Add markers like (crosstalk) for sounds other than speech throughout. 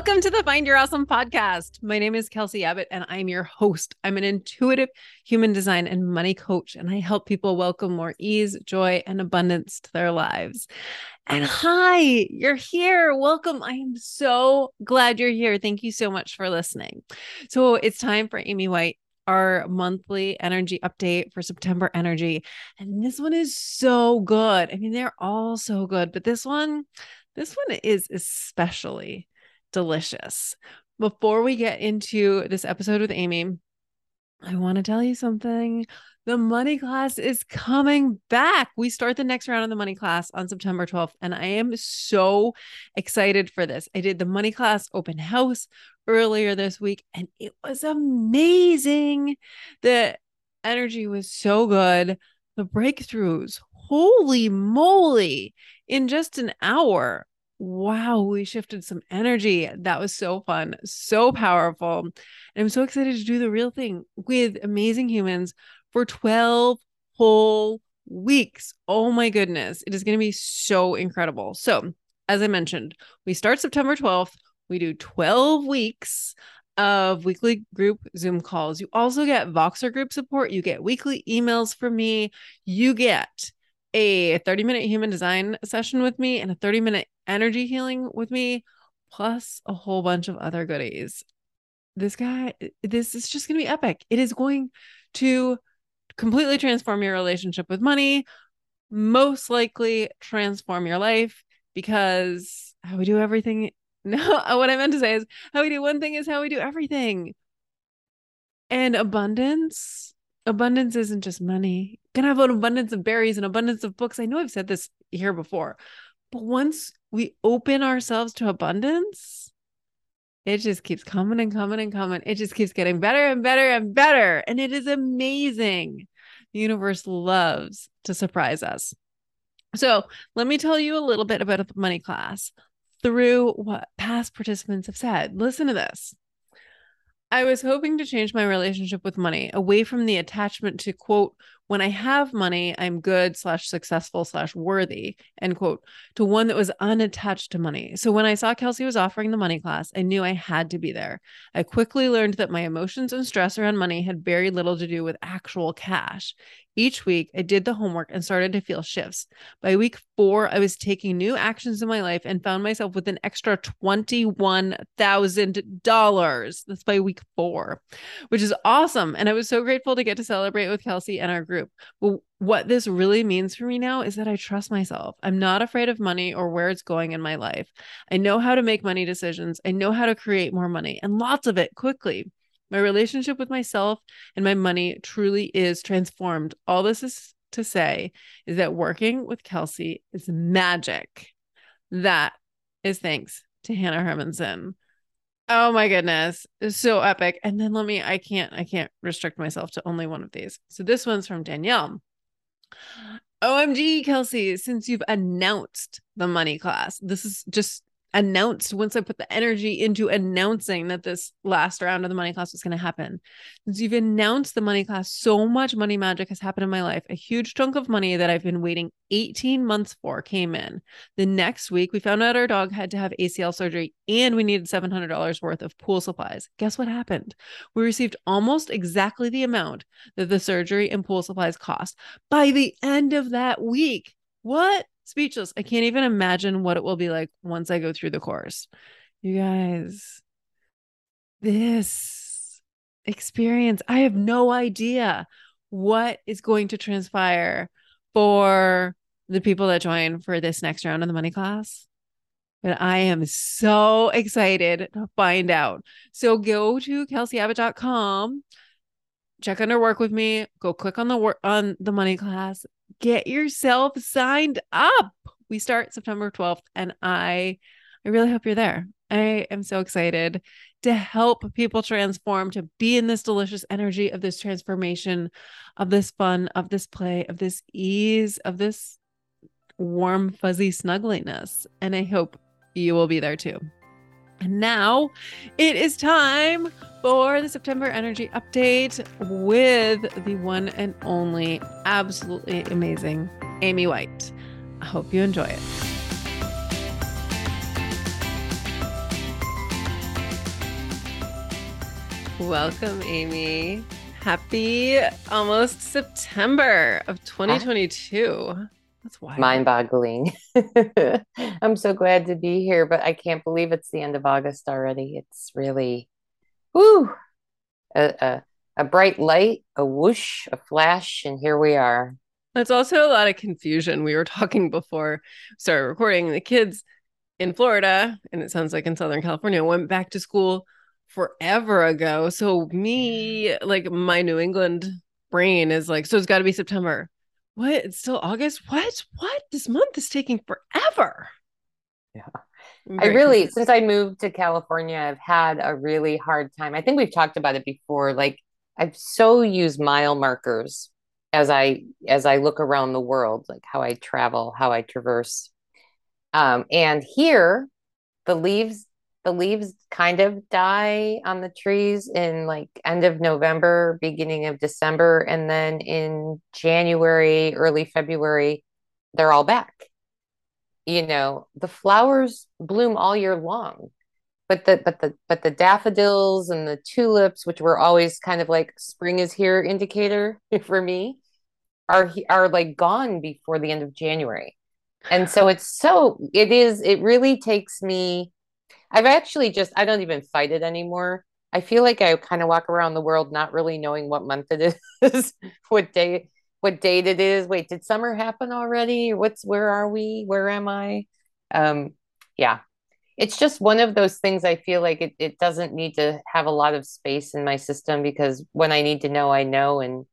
Welcome to the Find Your Awesome podcast. My name is Kelsey Abbott and I'm your host. I'm an intuitive human design and money coach, and I help people welcome more ease, joy, and abundance to their lives. And hi, you're here. Welcome. I am so glad you're here. Thank you so much for listening. So it's time for Amy White our monthly energy update for September energy. And this one is so good. I mean, they're all so good, but this one, this one is especially delicious. Before we get into this episode with Amy, I want to tell you something. The money class is coming back. We start the next round of the money class on September 12th, and I am so excited for this. I did the money class open house earlier this week, and it was amazing. The energy was so good. The breakthroughs, holy moly, in just an hour wow, we shifted some energy. That was so fun, so powerful. And I'm so excited to do the real thing with amazing humans for 12 whole weeks. Oh my goodness. It is going to be so incredible. So, as I mentioned, we start September 12th. We do 12 weeks of weekly group Zoom calls. You also get Voxer group support. You get weekly emails from me. You get a 30 minute human design session with me and a 30 minute energy healing with me, plus a whole bunch of other goodies. This guy, this is just going to be epic. It is going to completely transform your relationship with money, most likely transform your life because how we do everything. (laughs) No, what I meant to say is how we do one thing is how we do everything. And abundance, abundance isn't just money. Can have an abundance of berries and abundance of books. I know I've said this here before, but once we open ourselves to abundance, it just keeps coming and coming and coming. It just keeps getting better and better and better. And it is amazing. The universe loves to surprise us. So, let me tell you a little bit about the money class through what past participants have said. Listen to this. I was hoping to change my relationship with money away from the attachment to quote, when I have money, I'm good slash successful slash worthy, end quote, to one that was unattached to money. So when I saw Kelsey was offering the money class, I knew I had to be there. I quickly learned that my emotions and stress around money had very little to do with actual cash. Each week, I did the homework and started to feel shifts. By week four, I was taking new actions in my life and found myself with an extra $21,000. That's by week four, which is awesome. And I was so grateful to get to celebrate with Kelsey and our group. But what this really means for me now is that I trust myself. I'm not afraid of money or where it's going in my life. I know how to make money decisions. I know how to create more money and lots of it quickly. My relationship with myself and my money truly is transformed. All this is to say is that working with Kelsey is magic. That is thanks to Hannah Hermanson. Oh my goodness. So epic. And then let me, I can't, I can't restrict myself to only one of these. So this one's from Danielle. OMG, Kelsey, since you've announced the money class, this is just announced once I put the energy into announcing that this last round of the money class was going to happen. Since you've announced the money class, so much money magic has happened in my life. A huge chunk of money that I've been waiting 18 months for came in. The next week, we found out our dog had to have ACL surgery and we needed $700 worth of pool supplies. Guess what happened? We received almost exactly the amount that the surgery and pool supplies cost by the end of that week. What? Speechless. I can't even imagine what it will be like once I go through the course. You guys, this experience, I have no idea what is going to transpire for the people that join for this next round of the money class. But I am so excited to find out. So go to kelseyabbott.com, check under work with me, go click on the work on the money class, get yourself signed up. We start September 12th and I I really hope you're there. I am so excited to help people transform, to be in this delicious energy of this transformation, of this fun, of this play, of this ease, of this warm, fuzzy snuggliness. And I hope you will be there too. And now it is time for the September energy update with the one and only absolutely amazing Amy White. I hope you enjoy it. Welcome, Amy. Happy almost September of ah. 2022. That's wild. Mind boggling. (laughs) I'm so glad to be here, but I can't believe it's the end of August already. It's really, whoo, a, a, a bright light, a whoosh, a flash, and here we are. It's also a lot of confusion. We were (laughs) talking before started recording. The kids in Florida, and it sounds like in Southern California, went back to school forever ago. So me, like my New England brain is like, so it's got to be September. What? It's still August? What? What? This month is taking forever. Yeah. I really, since I moved to California, I've had a really hard time. I think we've talked about it before. Like I've so used mile markers as I as I look around the world, like how I travel, how I traverse. Um, and here, the leaves the leaves kind of die on the trees in like end of November, beginning of December, and then in January, early February, they're all back. You know, the flowers bloom all year long. But the but the but the daffodils and the tulips, which were always kind of like spring is here indicator (laughs) for me, are are like gone before the end of January. And so it's so it is it really takes me I've actually just I don't even fight it anymore. I feel like I kind of walk around the world not really knowing what month it (laughs) is, what day what date it is. Wait, did summer happen already? What's where are we? Where am I? Um yeah. It's just one of those things I feel like it, it doesn't need to have a lot of space in my system because when I need to know, I know and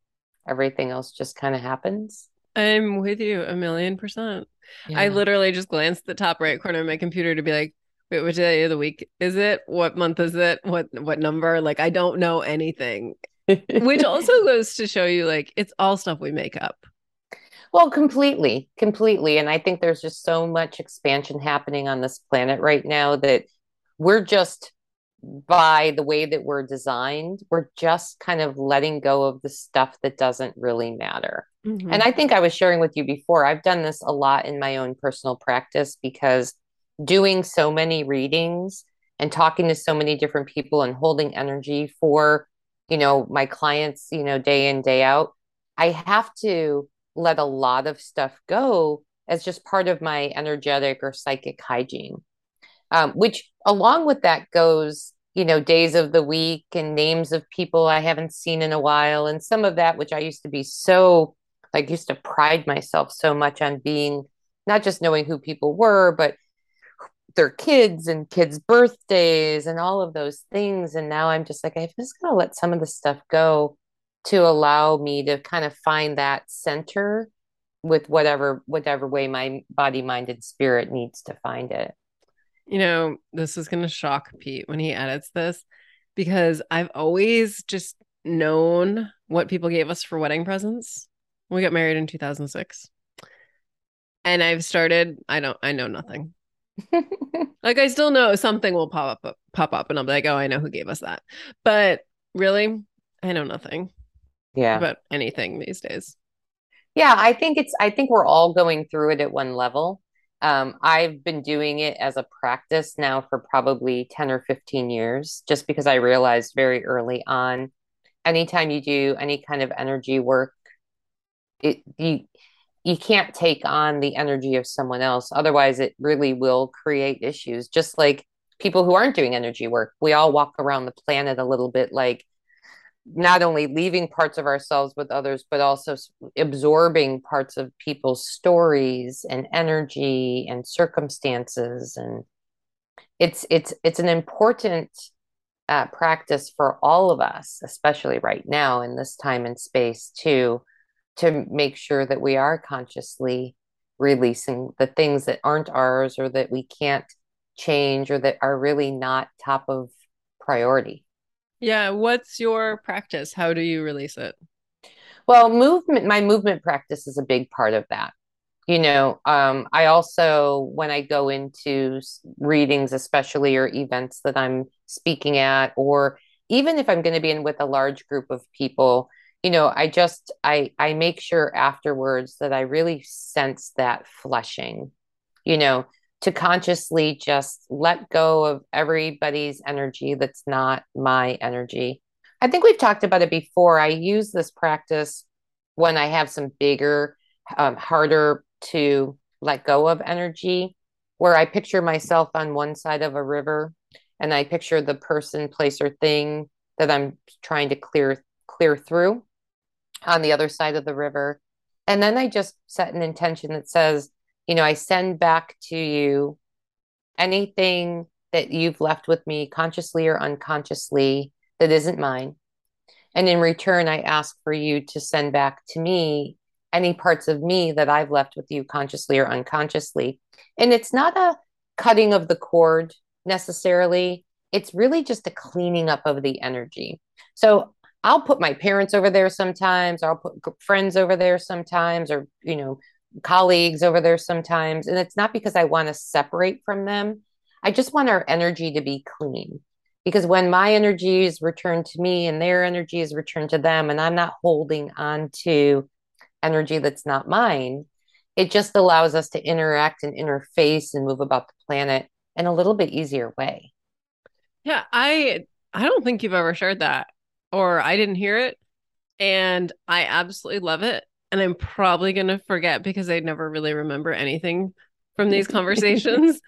everything else just kind of happens. I'm with you a million percent. Yeah. I literally just glanced at the top right corner of my computer to be like, Wait, which day of the week is it? What month is it? What what number? Like I don't know anything. which also (laughs) goes to show you like it's all stuff we make up. Well, completely, completely. And I think there's just so much expansion happening on this planet right now that we're just by the way that we're designed, we're just kind of letting go of the stuff that doesn't really matter. Mm-hmm. And I think I was sharing with you before, I've done this a lot in my own personal practice because doing so many readings and talking to so many different people and holding energy for you know my clients you know day in day out i have to let a lot of stuff go as just part of my energetic or psychic hygiene. Um, which along with that goes you know days of the week and names of people i haven't seen in a while and some of that which i used to be so like used to pride myself so much on being not just knowing who people were but their kids and kids' birthdays and all of those things. And now I'm just like, I'm just going to let some of the stuff go to allow me to kind of find that center with whatever whatever way my body mind and spirit needs to find it. You know this is going to shock pete when he edits this because i've always just known what people gave us for wedding presents we got married in 2006 and i've started i don't i know nothing (laughs) like I still know something will pop up pop up and I'll be like, oh, I know who gave us that. But really, I know nothing. Yeah. About anything these days. Yeah, I think it's I think we're all going through it at one level. Um, I've been doing it as a practice now for probably 10 or 15 years, just because I realized very early on, anytime you do any kind of energy work, it you you can't take on the energy of someone else. Otherwise it really will create issues just like people who aren't doing energy work. We all walk around the planet a little bit like not only leaving parts of ourselves with others but also absorbing parts of people's stories and energy and circumstances. And it's it's it's an important uh, practice for all of us especially right now in this time and space too to make sure that we are consciously releasing the things that aren't ours or that we can't change or that are really not top of priority. Yeah. What's your practice? How do you release it? Well, movement, my movement practice is a big part of that. You know, um, I also, when I go into readings, especially or events that I'm speaking at, or even if I'm going to be in with a large group of people, you know i just i i make sure afterwards that i really sense that flushing you know to consciously just let go of everybody's energy that's not my energy I think we've talked about it before. I use this practice when I have some bigger, um, harder to let go of energy, where I picture myself on one side of a river and I picture the person, place, or thing that I'm trying to clear clear through on the other side of the river. And then I just set an intention that says, you know, I send back to you anything that you've left with me consciously or unconsciously that isn't mine. And in return, I ask for you to send back to me any parts of me that I've left with you consciously or unconsciously. And it's not a cutting of the cord necessarily, it's really just a cleaning up of the energy. So I'll put my parents over there sometimes, I'll put friends over there sometimes, or, you know, colleagues over there sometimes. And it's not because I want to separate from them. I just want our energy to be clean. Because when my energy is returned to me and their energy is returned to them, and I'm not holding on to energy that's not mine, it just allows us to interact and interface and move about the planet in a little bit easier way. Yeah, I I don't think you've ever shared that or I didn't hear it and I absolutely love it and I'm probably going to forget because I never really remember anything from these conversations.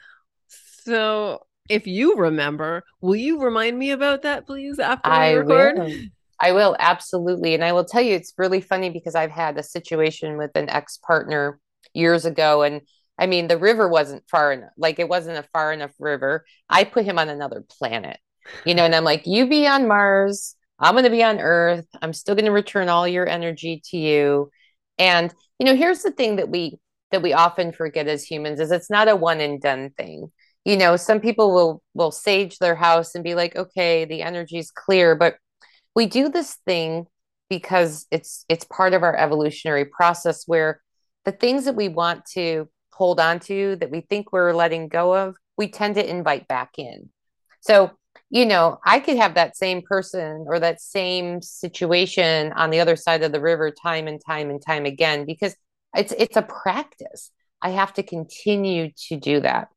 (laughs) so, if you remember, will you remind me about that please after I we record? Will. I will absolutely. And I will tell you, it's really funny because I've had a situation with an ex partner years ago. And I mean, the river wasn't far enough, like it wasn't a far enough river. I put him on another planet, you know, and I'm like, you be on Mars. I'm going to be on Earth. I'm still going to return all your energy to you. And, you know, here's the thing that we, that we often forget as humans is it's not a one and done thing. You know, some people will, will sage their house and be like, okay, the energy's clear, but we do this thing because it's it's part of our evolutionary process where the things that we want to hold on to that we think we're letting go of we tend to invite back in so you know i could have that same person or that same situation on the other side of the river time and time and time again because it's it's a practice. I have to continue to do that.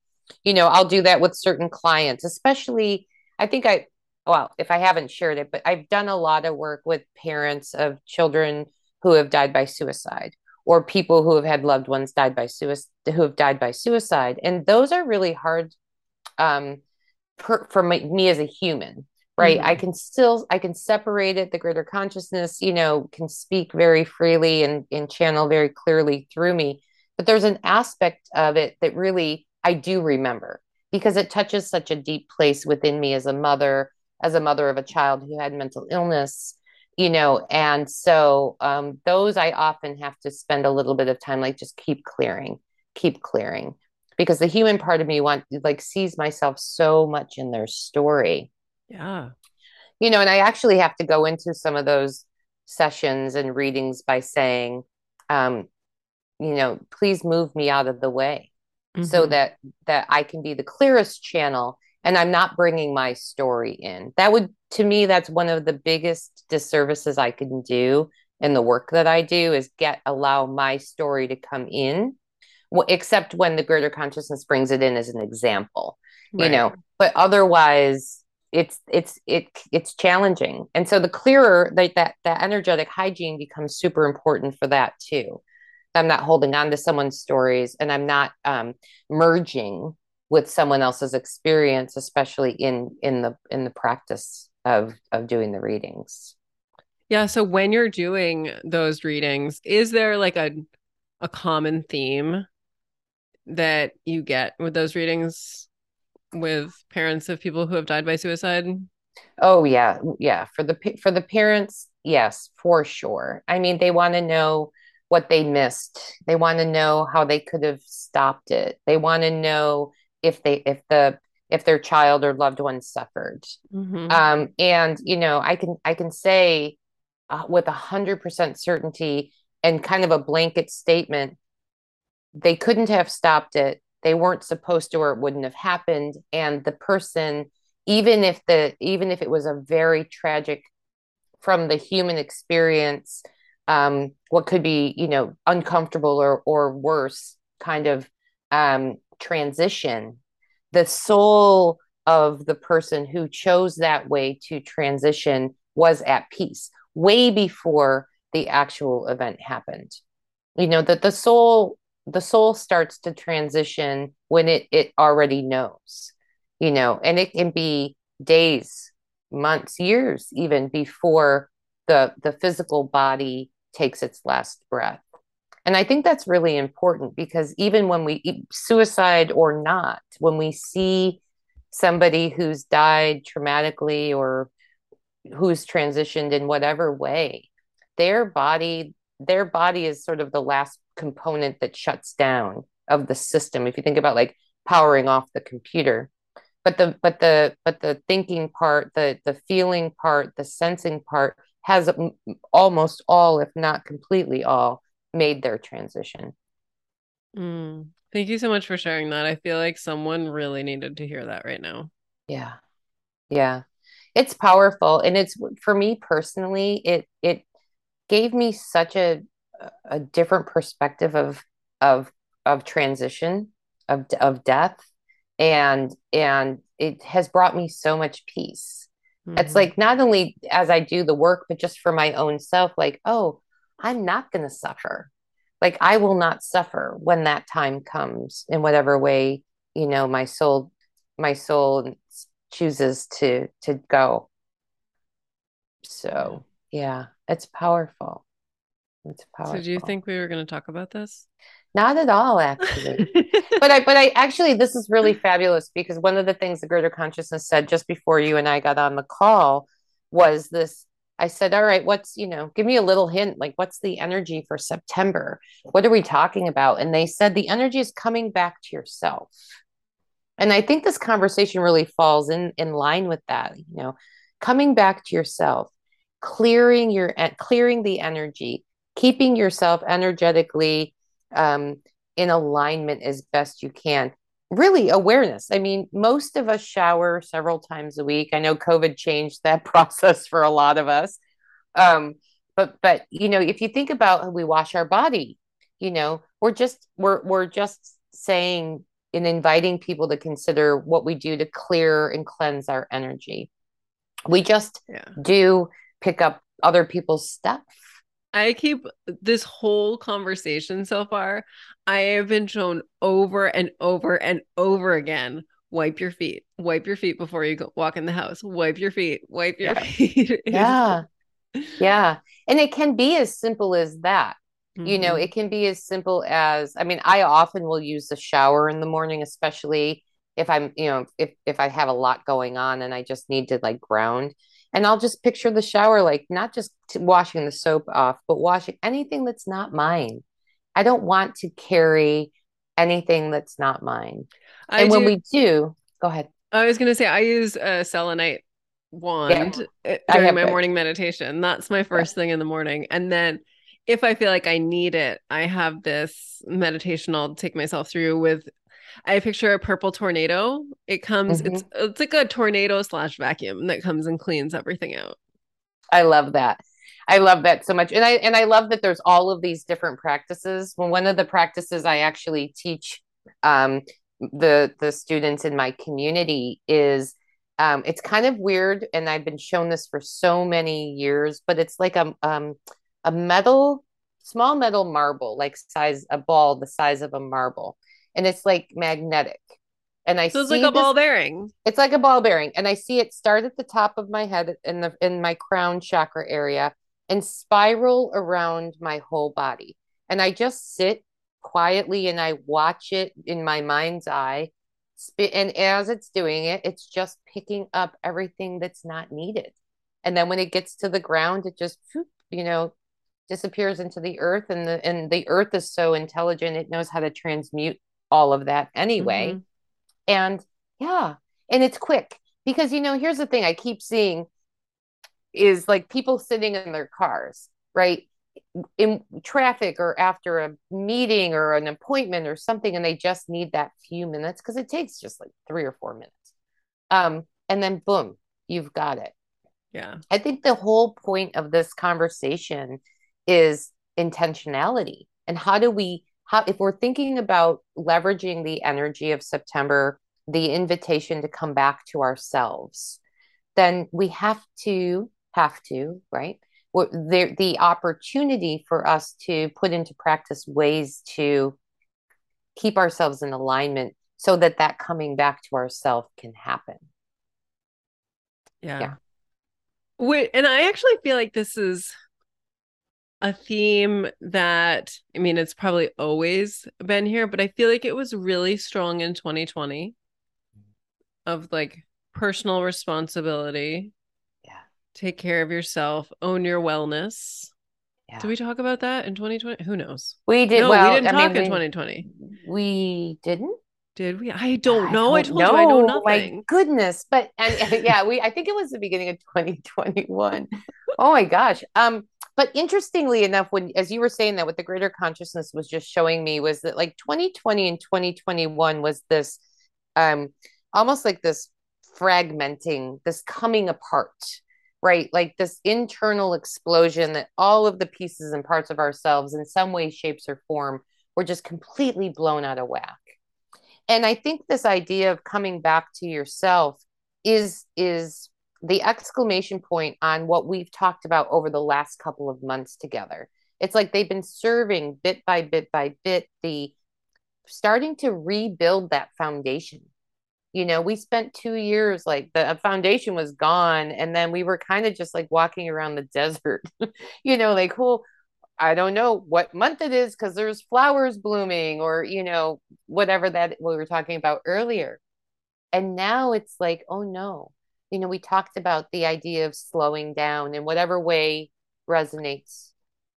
You know i'll do that with certain clients especially i think i well, if I haven't shared it, but I've done a lot of work with parents of children who have died by suicide or people who have had loved ones died by suicide who have died by suicide. And those are really hard um per, for my, me as a human right? Mm-hmm. i can still i can separate it the greater consciousness you know can speak very freely and, and channel very clearly through me. But there's an aspect of it that really i do remember because it touches such a deep place within me as a mother as a mother of a child who had mental illness you know? And so um, those i often have to spend a little bit of time like just keep clearing keep clearing because the human part of me want like sees myself so much in their story yeah you know and i actually have to go into some of those sessions and readings by saying um you know please move me out of the way mm-hmm. so that that i can be the clearest channel and I'm not bringing my story in. That would, to me, that's one of the biggest disservices I can do in the work that I do is get allow my story to come in, except when the greater consciousness brings it in as an example, right. you know. But otherwise, it's it's it it's challenging, and so the clearer that that that energetic hygiene becomes super important for that too. I'm not holding on to someone's stories, and I'm not um, merging with someone else's experience especially in in the in the practice of of doing the readings yeah so when you're doing those readings is there like a a common theme that you get with those readings with parents of people who have died by suicide? Oh yeah. Yeah. For the for the parents yes for sure. I mean they want to know what they missed. They want to know how they could have stopped it. They want to know if they if the if their child or loved one suffered. Mm-hmm. um, and you know i can i can say uh, with a hundred percent certainty and kind of a blanket statement they couldn't have stopped it. They weren't supposed to or it wouldn't have happened. And the person even if the even if it was a very tragic from the human experience um, what could be you know uncomfortable or or worse kind of um, transition, the soul of the person who chose that way to transition was at peace way before the actual event happened. You know that the soul the soul starts to transition when it it already knows you know and it can be days months years even before the the physical body takes its last breath. And i think that's really important because even when we suicide or not when we see somebody who's died traumatically or who's transitioned in whatever way their body their body is sort of the last component that shuts down of the system if you think about like powering off the computer. But the but the but the thinking part the the feeling part the sensing part has almost all if not completely all made their transition. Mm. thank you so much for sharing that. I feel like someone really needed to hear that right now. Yeah. Yeah. It's powerful and it's for me personally it it gave me such a a different perspective of of of transition of of death. And and it has brought me so much peace. Mm-hmm. it's like not only as i do the work but just for my own self like oh i'm not going to suffer. Like i will not suffer when that time comes in whatever way you know my soul my soul chooses to to go. So yeah it's powerful it's powerful. So do you think we were going to talk about this? Not at all, actually. but I, but I actually, this is really fabulous because one of the things the Greater Consciousness said just before you and I got on the call was this. I said, "All right, what's you know, give me a little hint. Like, what's the energy for September? What are we talking about?" And they said the energy is coming back to yourself. And I think this conversation really falls in in line with that. You know, coming back to yourself, clearing your eh, clearing the energy keeping yourself energetically um, in alignment as best you can. Really awareness. I mean most of us shower several times a week. I know covid changed that (laughs) process for a lot of us. Um, but but you know if you think about how we wash our body you know we're just we're we're just saying and inviting people to consider what we do to clear and cleanse our energy. We just yeah. do pick up other people's stuff I keep this whole conversation so far. I have been shown over and over and over again. Wipe your feet. Wipe your feet before you go walk in the house. Wipe your feet. Wipe your yeah. feet. (laughs) yeah. Yeah. And it can be as simple as that. Mm-hmm. You know, mm-hmm. it can be as simple as I mean, I often will use the shower in the morning, especially if I'm, you know, if if I have a lot going on and I just need to like ground and I'll just picture the shower like not just washing the soap off, but washing anything that's not mine. I don't want to carry anything that's not mine. I and do, when we do, go ahead. I was going to say I use a selenite wand yeah, uh, during my morning meditation. That's my first yeah. thing in the morning. And then if I feel like I need it, I have this meditation I'll take myself through with I picture a purple tornado. It comes, mm-hmm. it's it's like a tornado slash vacuum that comes and cleans everything out. I love that. I love that so much. And I and I love that there's all of these different practices. When one of the practices I actually teach um, the the students in my community is um, it's kind of weird, and I've been shown this for so many years, but it's like a um, a metal, small metal marble, like size a ball the size of a marble, and it's like magnetic. And I so it's like a this, ball bearing. It's like a ball bearing, and I see it start at the top of my head in the in my crown chakra area and spiral around my whole body. And I just sit quietly and I watch it in my mind's eye. And as it's doing it, it's just picking up everything that's not needed. And then when it gets to the ground, it just, you know, disappears into the earth. And the and the earth is so intelligent; it knows how to transmute all of that anyway. Mm-hmm. And yeah, and it's quick because, you know, here's the thing I keep seeing is like people sitting in their cars, right? In traffic or after a meeting or an appointment or something, and they just need that few minutes because it takes just like three or four minutes. Um, and then boom, you've got it. Yeah. I think the whole point of this conversation is intentionality. And how do we how if we're thinking about leveraging the energy of September, the invitation to come back to ourselves, then we have to have to, right? There, the opportunity for us to put into practice ways to keep ourselves in alignment so that that coming back to ourself can happen. Yeah. yeah. Wait, and I actually feel like this is a theme that I mean it's probably always been here, but I feel like it was really strong in 2020 of like personal responsibility. Yeah. Take care of yourself, own your wellness. Yeah. Did we talk about that in 2020? Who knows? We did. No, well, we didn't I talk mean, in 2020. We didn't. Did we? I don't know. I, I told know. you I know nothing. My goodness, but and (laughs) yeah, we. I think it was the beginning of 2021. oh my gosh. Um, but interestingly enough, when as you were saying that, what the greater consciousness was just showing me was that like 2020 and 2021 was this, um, almost like this fragmenting, this coming apart right? Like this internal explosion that all of the pieces and parts of ourselves, in some way, shapes, or form, were just completely blown out of whack. And I think this idea of coming back to yourself is is the exclamation point on what we've talked about over the last couple of months together. It's like they've been serving bit by bit by bit the starting to rebuild that foundation. You know we spent two years like the uh, foundation was gone and then we were kind of just like walking around the (laughs) desert. You know like well i don't know what month it is because there's flowers blooming or you know whatever that we were talking about earlier. And now it's like oh no you know we talked about the idea of slowing down in whatever way resonates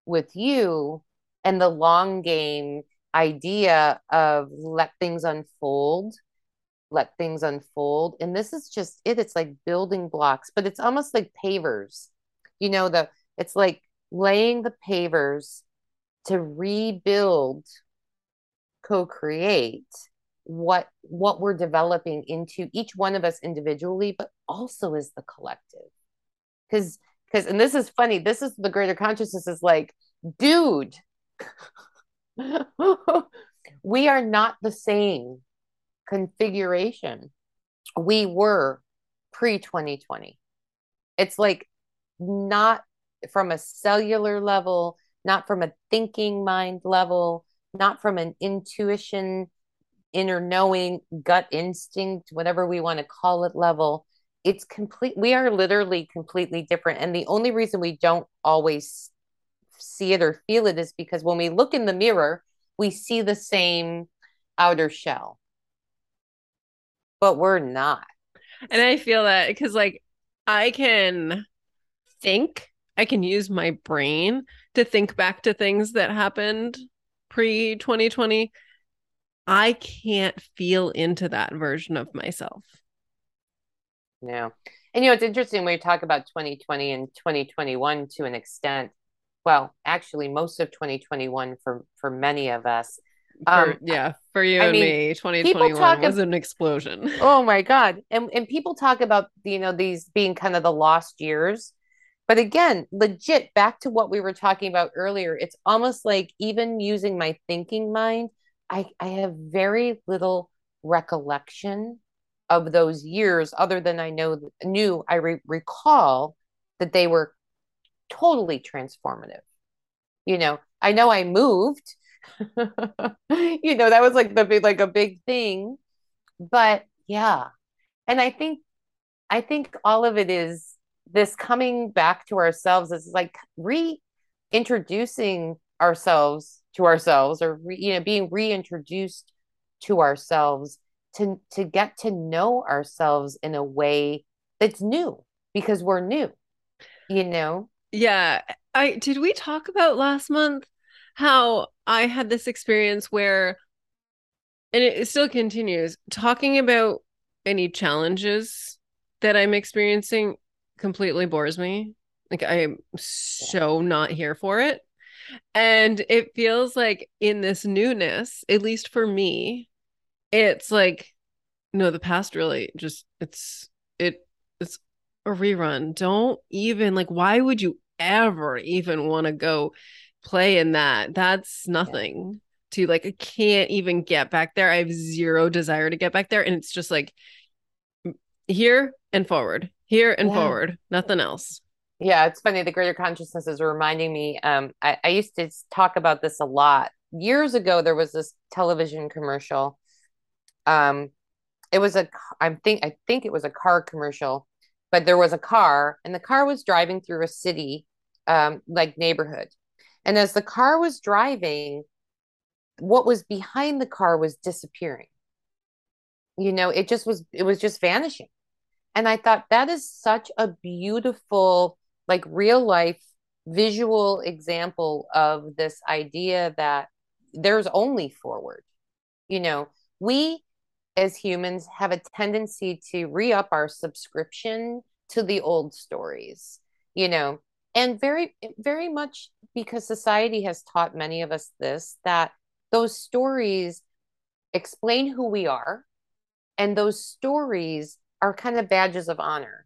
with you and the long game idea of let things unfold let things unfold. And this is just it. It's like building blocks, but it's almost like pavers. You know, the it's like laying the pavers to rebuild, co-create what what we're developing into each one of us individually, but also as the collective. Because because and this is funny, this is the greater consciousness is like, dude, (laughs) we are not the same configuration we were pre 2020. It's like not from a cellular level, not from a thinking mind level, not from an intuition, inner knowing, gut instinct, whatever we want to call it level. It's complete. We are literally completely different. And the only reason we don't always see it or feel it is because when we look in the mirror, we see the same outer shell but we're not. And I feel that because, like, I can think, I can use my brain to think back to things that happened pre 2020. I can't feel into that version of myself. No. And you know, it's interesting when you talk about 2020 and 2021 to an extent. Well, actually, most of 2021 for for many of us for, um, yeah, for you I and mean, me, 2021 was an explosion. (laughs) Oh my god. And and people talk about you know these being kind of the lost years. But again, legit back to what we were talking about earlier, it's almost like even using my thinking mind, I I have very little recollection of those years other than I know knew I re- recall that they were totally transformative. You know, I know I moved (laughs) you know, that was like the big, like a big thing. But yeah. And I think, I think all of it is this coming back to ourselves is like reintroducing ourselves to ourselves or, re, you know, being reintroduced to ourselves to, to get to know ourselves in a way that's new because we're new, you know? Yeah. I did we talk about last month how I had this experience where, and it still continues, talking about any challenges that I'm experiencing completely bores me. Like I am so not here for it. And it feels like in this newness, at least for me, it's like, no, the past really just it's it it's a rerun. Don't even like why would you ever even want to go play in that. That's nothing yeah. to like, I can't even get back there. I have zero desire to get back there. And it's just like here and forward, here and yeah. forward, nothing else. Yeah, it's funny. The greater consciousness is reminding me. Um, I, I used to talk about this a lot. Years ago, there was this television commercial. Um, it was a I'm think, I think it was a car commercial, but there was a car, and the car was driving through a city, um, like neighborhood. And as the car was driving, what was behind the car was disappearing. You know, it just was, it was just vanishing. And I thought that is such a beautiful like real life visual example of this idea that there's only forward. You know, we as humans have a tendency to re up our subscription to the old stories, you know, and very, very much because society has taught many of us this that those stories explain who we are, and those stories are kind of badges of honor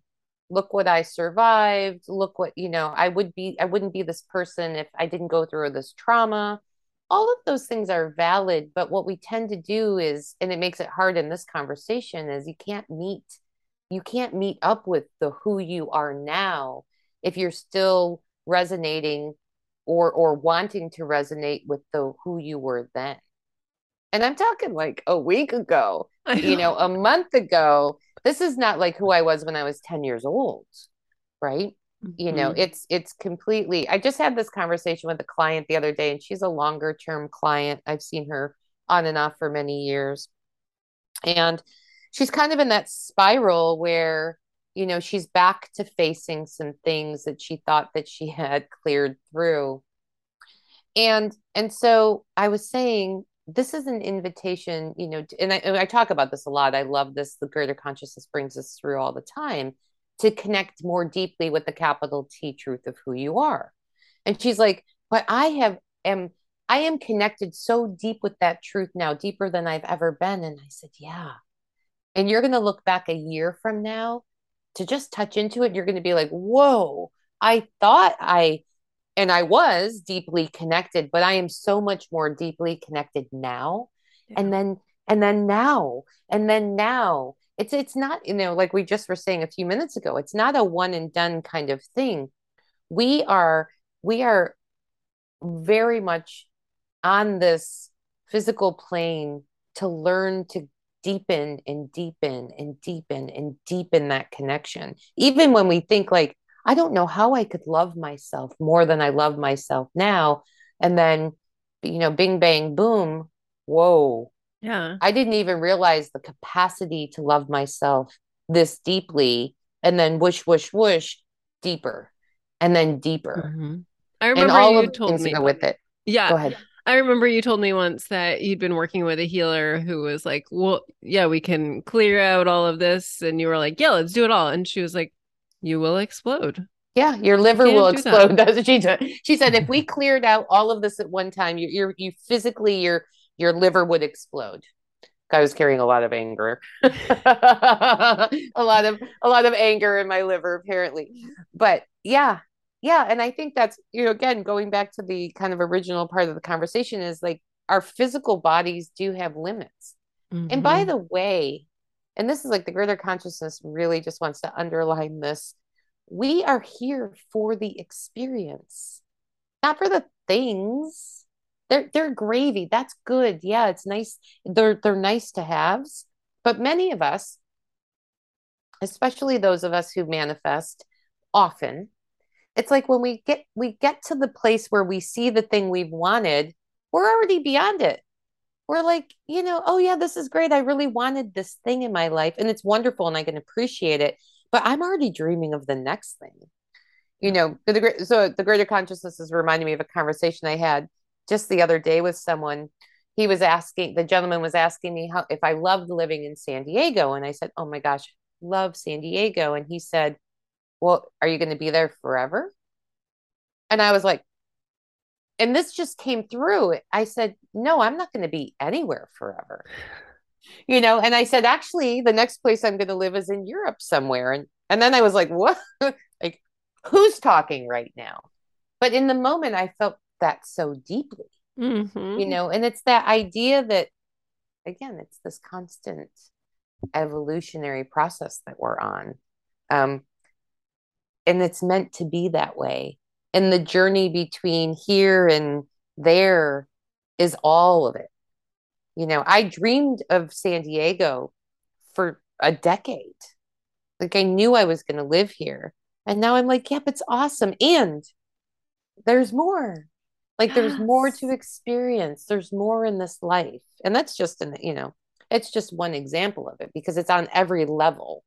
look what I survived. Look what, you know, I would be, I wouldn't be this person if I didn't go through this trauma. All of those things are valid. But what we tend to do is, and it makes it hard in this conversation, is you can't meet, you can't meet up with the who you are now if you're still resonating or or wanting to resonate with the who you were then. And I'm talking like a week ago, know. you know, a month ago this is not like who I was when I was 10 years old, right? Mm-hmm. You know, mm-hmm. it's it's completely I just had this conversation with a client the other day and she's a longer term client. I've seen her on and off for many years. And she's kind of in that spiral where you know she's back to facing some things that she thought that she had cleared through and and so i was saying this is an invitation, you know, and I, I talk about this a lot. I love this. The greater consciousness brings us through all the time to connect more deeply with the capital T truth of who you are. And she's like, but I have am I am connected so deep with that truth now, deeper than I've ever been. And I said, yeah. And you're going to look back a year from now to just touch into it. You're going to be like, whoa, I thought I and I was deeply connected, but I am so much more deeply connected now. Yeah. And then and then now and then now it's it's not you know like we just were saying a few minutes ago it's not a one and done kind of thing we are we are very much on this physical plane to learn to deepen and deepen and deepen and deepen that connection even when we think like I don't know how I could love myself more than I love myself now. And then, you know, bing, bang, boom. Whoa. Yeah. I didn't even realize the capacity to love myself this deeply. And then whoosh, whoosh, whoosh, deeper and then deeper. Mm-hmm. I remember and all you told me with it. Yeah. Go ahead. I remember you told me once that you'd been working with a healer who was like, Well, yeah, we can clear out all of this. And you were like, Yeah, let's do it all. And she was like, you will explode. Yeah, your liver will explode. (laughs) That. she said. She said if we (laughs) cleared out all of this at one time, you you you physically your your liver would explode. I was carrying a lot of anger, (laughs) a lot of a lot of anger in my liver apparently. But yeah, yeah, and I think that's you know again going back to the kind of original part of the conversation is like our physical bodies do have limits. Mm-hmm. And by mm-hmm. the way, and this is like the greater consciousness really just wants to underline this. We are here for the experience not for the things. They're they're gravy. That's good. Yeah it's nice. They're they're nice to haves. But many of us especially those of us who manifest often it's like when we get we get to the place where we see the thing we've wanted we're already beyond it we're like, you know, oh yeah, this is great. I really wanted this thing in my life and it's wonderful and I can appreciate it, but I'm already dreaming of the next thing. You know, the, so the greater consciousness is reminding me of a conversation I had just the other day with someone. He was asking, the gentleman was asking me how if I loved living in San Diego. And I said, Oh my gosh, love San Diego. And he said, Well, are you going to be there forever? And I was like, and this just came through. I said, no, I'm not going to be anywhere forever. You know, and I said, actually, the next place I'm going to live is in Europe somewhere. And and then I was like, what? (laughs) like, who's talking right now? But in the moment, I felt that so deeply. Mm-hmm. You know, and it's that idea that, again, it's this constant evolutionary process that we're on. Um, and it's meant to be that way and the journey between here and there is all of it. You know i dreamed of san diego for a decade. Like i knew i was going to live here. And now i'm like yep it's awesome. And there's more. Like yes. there's more to experience. There's more in this life. And that's just an you know it's just one example of it because it's on every level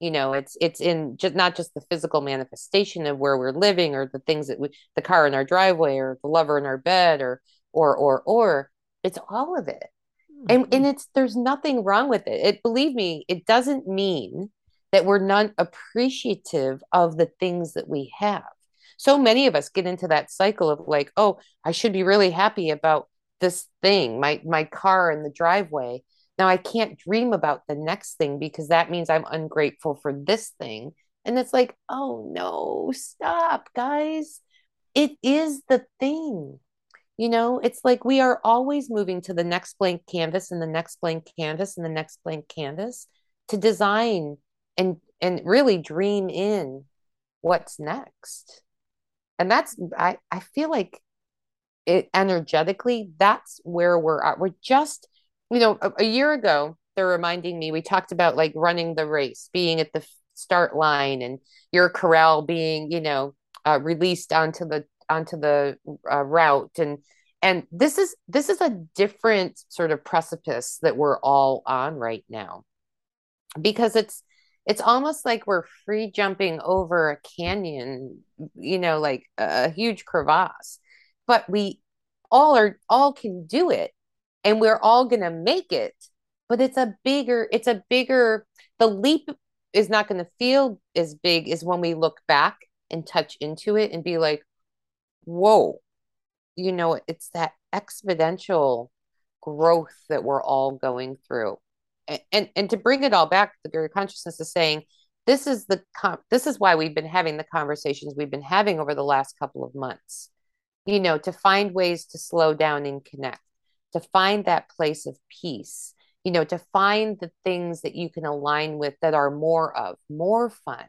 you know it's it's in just not just the physical manifestation of where we're living or the things that we the car in our driveway or the lover in our bed or or or or it's all of it. Mm-hmm. and and it's there's nothing wrong with it. It believe me it doesn't mean that we're not appreciative of the things that we have. So many of us get into that cycle of like oh i should be really happy about this thing my my car in the driveway now I can't dream about the next thing because that means I'm ungrateful for this thing. And it's like, oh no, stop, guys. It is the thing. You know, it's like we are always moving to the next blank canvas and the next blank canvas and the next blank canvas to design and and really dream in what's next. And that's I I feel like it energetically that's where we're at. We're just you know, a, a year ago, they're reminding me, we talked about like running the race, being at the start line and your corral being, you know, uh, released onto the onto the uh, route. And and this is this is a different sort of precipice that we're all on right now. Because it's it's almost like we're free jumping over a canyon you know like a, a huge crevasse. But we all are all can do it and we're all going to make it but it's a bigger it's a bigger the leap is not going to feel as big as when we look back and touch into it and be like whoa. You know it's that exponential growth that we're all going through. And and, and to bring it all back the greater consciousness is saying this is the com- this is why we've been having the conversations we've been having over the last couple of months. You know to find ways to slow down and connect to find that place of peace, you know, to find the things that you can align with that are more of, more fun.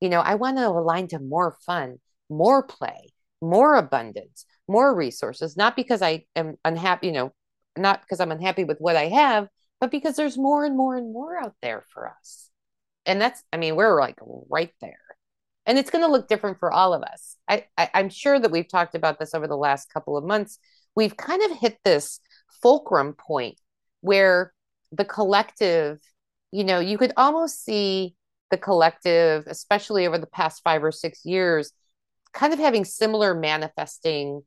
You know, I want to align to more fun, more play, more abundance, more resources, not because I am unhappy, you know, not because I'm unhappy with what I have, but because there's more and more and more out there for us. And that's, I mean, we're like right there. And it's going to look different for all of us. I, I, I'm sure that we've talked about this over the last couple of months. We've kind of hit this fulcrum point where the collective, you know, you could almost see the collective, especially over the past five or six years, kind of having similar manifesting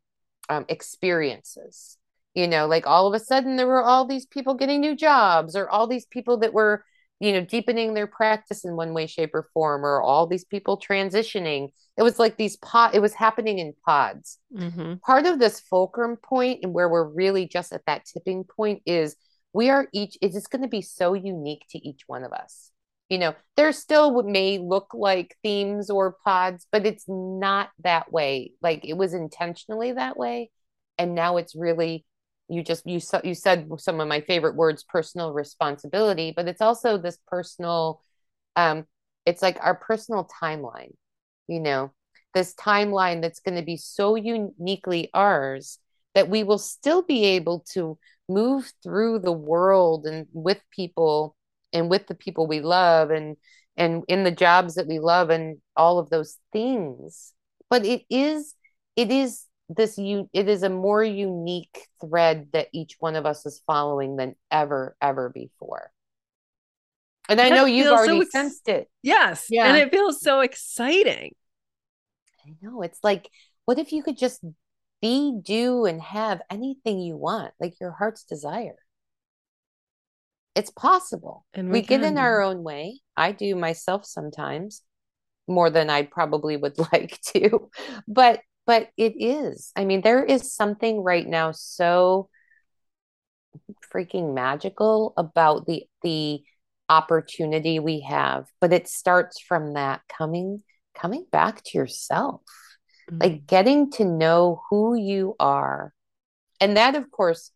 um, experiences. You know, like all of a sudden there were all these people getting new jobs, or all these people that were, you know, deepening their practice in one way, shape, or form, or all these people transitioning. It was like these pod it was happening in pods. Mm-hmm. part of this fulcrum point and where we're really just at that tipping point is we are each it's just going to be so unique to each one of us. You know there still may look like themes or pods but it's not that way. Like it was intentionally that way and now it's really you just you you said some of my favorite words personal responsibility but it's also this personal um it's like our personal timeline you know, this timeline that's going to be so uniquely ours that we will still be able to move through the world and with people and with the people we love and and in the jobs that we love and all of those things. But it is it is this you it is a more unique thread that each one of us is following than ever ever before and I know you've already so ex- sensed it. Yes. Yeah. And it feels so exciting. I know. It's like, what if you could just be, do, and have anything you want, like your heart's desire? It's possible. And we, we get in our own way. I do myself sometimes more than I probably would (laughs) like to. But but it is. I mean, there is something right now so freaking magical about the the opportunity we have but it starts from that coming coming back to yourself mm-hmm. like getting to know who you are and that of course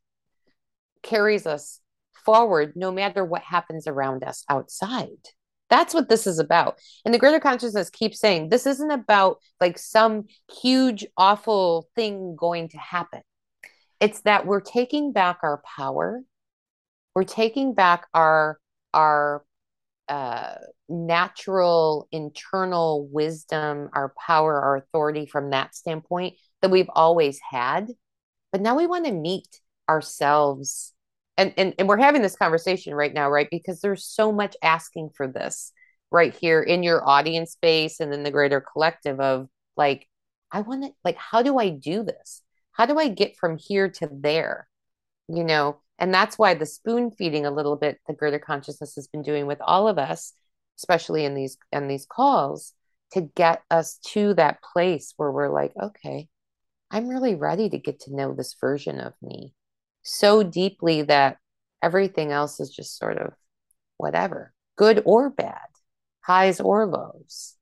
carries us forward no matter what happens around us outside That's what this is about. And the greater consciousness keeps saying this isn't about like some huge, awful thing going to happen. It's that we're taking back our power. We're taking back our our uh, natural internal wisdom, our power, our authority from that standpoint that we've always had. But now we want to meet ourselves. And, and, and we're having this conversation right now, right? Because there's so much asking for this right here in your audience space and then the greater collective of like, I want to, like, how do I do this? How do I get from here to there? You know, and that's why the spoon feeding a little bit the greater consciousness has been doing with all of us, especially in these in these calls, to get us to that place where we're like, okay, I'm really ready to get to know this version of me so deeply that everything else is just sort of whatever, good or bad, highs or lows.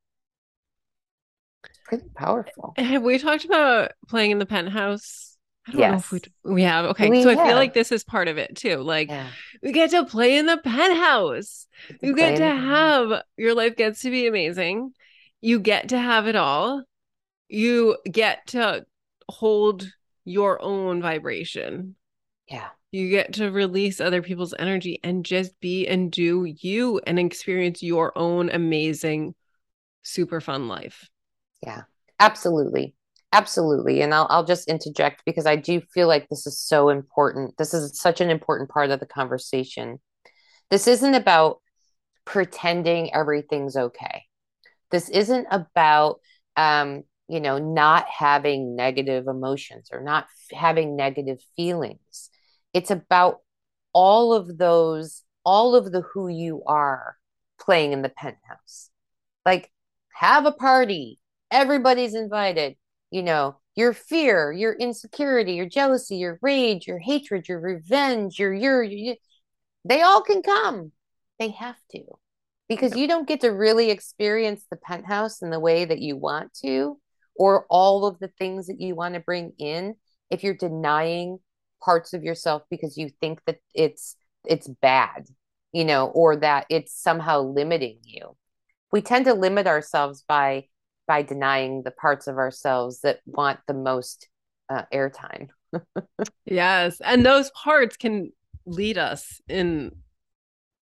It's pretty powerful. Eh, have we talked about playing in the penthouse I don't yes. know if we we have. Okay, we so have. I feel like this is part of it too. Like yeah. we get to play in the penthouse. You get to have your life gets to be amazing. You get to have it all. You get to hold your own vibration. Yeah. You get to release other people's energy and just be and do you and experience your own amazing, super fun life. Yeah, absolutely. Absolutely. And I'll, I'll just interject because I do feel like this is so important. This is such an important part of the conversation. This isn't about pretending everything's okay. This isn't about, um, you know, not having negative emotions or not f- having negative feelings. It's about all of those, all of the who you are playing in the penthouse. Like, have a party, everybody's invited you know, your fear, your insecurity, your jealousy, your rage, your hatred, your revenge, your, your, your they all can come. They have to. Because you don't get to really experience the penthouse in the way that you want to, or all of the things that you want to bring in if you're denying parts of yourself because you think that it's it's bad, you know, or that it's somehow limiting you. We tend to limit ourselves by by denying the parts of ourselves that want the most uh, airtime. (laughs) yes. And those parts can lead us in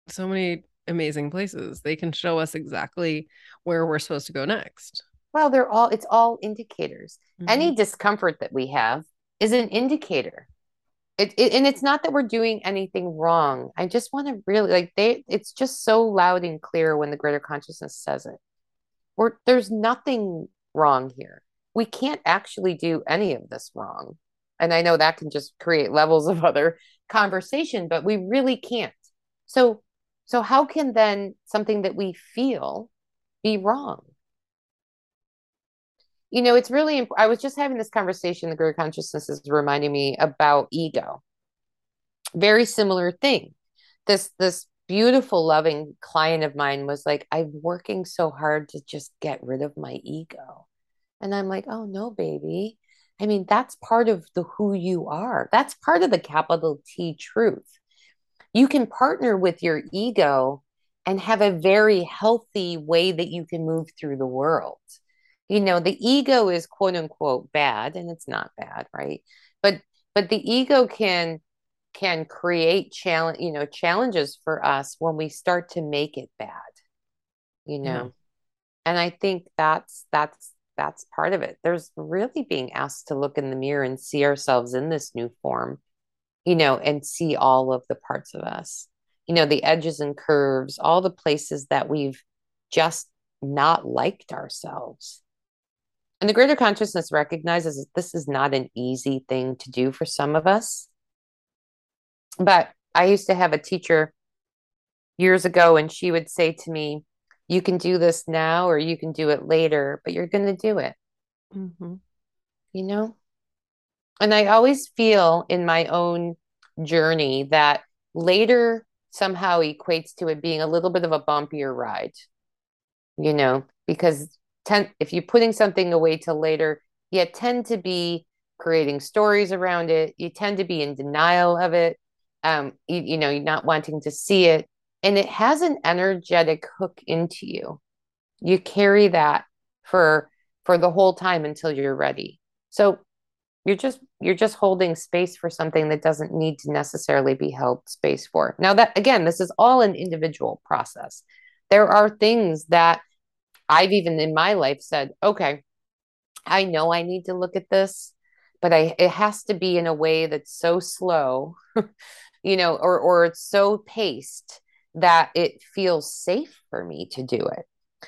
so many amazing places. They can show us exactly where we're supposed to go next. Well, they're all, it's all indicators. Mm-hmm. Any discomfort that we have is an indicator. It, it, and it's not that we're doing anything wrong. I just want to really like they it's just so loud and clear when the greater consciousness says it. We're, there's nothing wrong here. We can't actually do any of this wrong. And I know that can just create levels of other conversation, but we really can't. So, so how can then something that we feel be wrong? You know, it's really, imp- I was just having this conversation, the greater consciousness is reminding me about ego. Very similar thing. This, this beautiful, loving client of mine was like, I'm working so hard to just get rid of my ego. And I'm like, oh no, baby. I mean, that's part of the who you are. That's part of the capital T truth. You can partner with your ego and have a very healthy way that you can move through the world. You know, the ego is quote unquote bad, and it's not bad, right? But but the ego can can create challenge you know challenges for us when we start to make it bad you know mm. and i think that's that's that's part of it there's really being asked to look in the mirror and see ourselves in this new form you know and see all of the parts of us you know the edges and curves all the places that we've just not liked ourselves and the greater consciousness recognizes that this is not an easy thing to do for some of us but I used to have a teacher years ago, and she would say to me, You can do this now or you can do it later, but you're going to do it. Mm-hmm. You know? And I always feel in my own journey that later somehow equates to it being a little bit of a bumpier ride, you know, because ten- if you're putting something away till later, you tend to be creating stories around it. You tend to be in denial of it um you, you know you're not wanting to see it and it has an energetic hook into you. You carry that for for the whole time until you're ready. So you're just you're just holding space for something that doesn't need to necessarily be held space for. Now that again, this is all an individual process. There are things that I've even in my life said, okay, I know I need to look at this, but I it has to be in a way that's so slow, (laughs) you know, or or it's so paced that it feels safe for me to do it.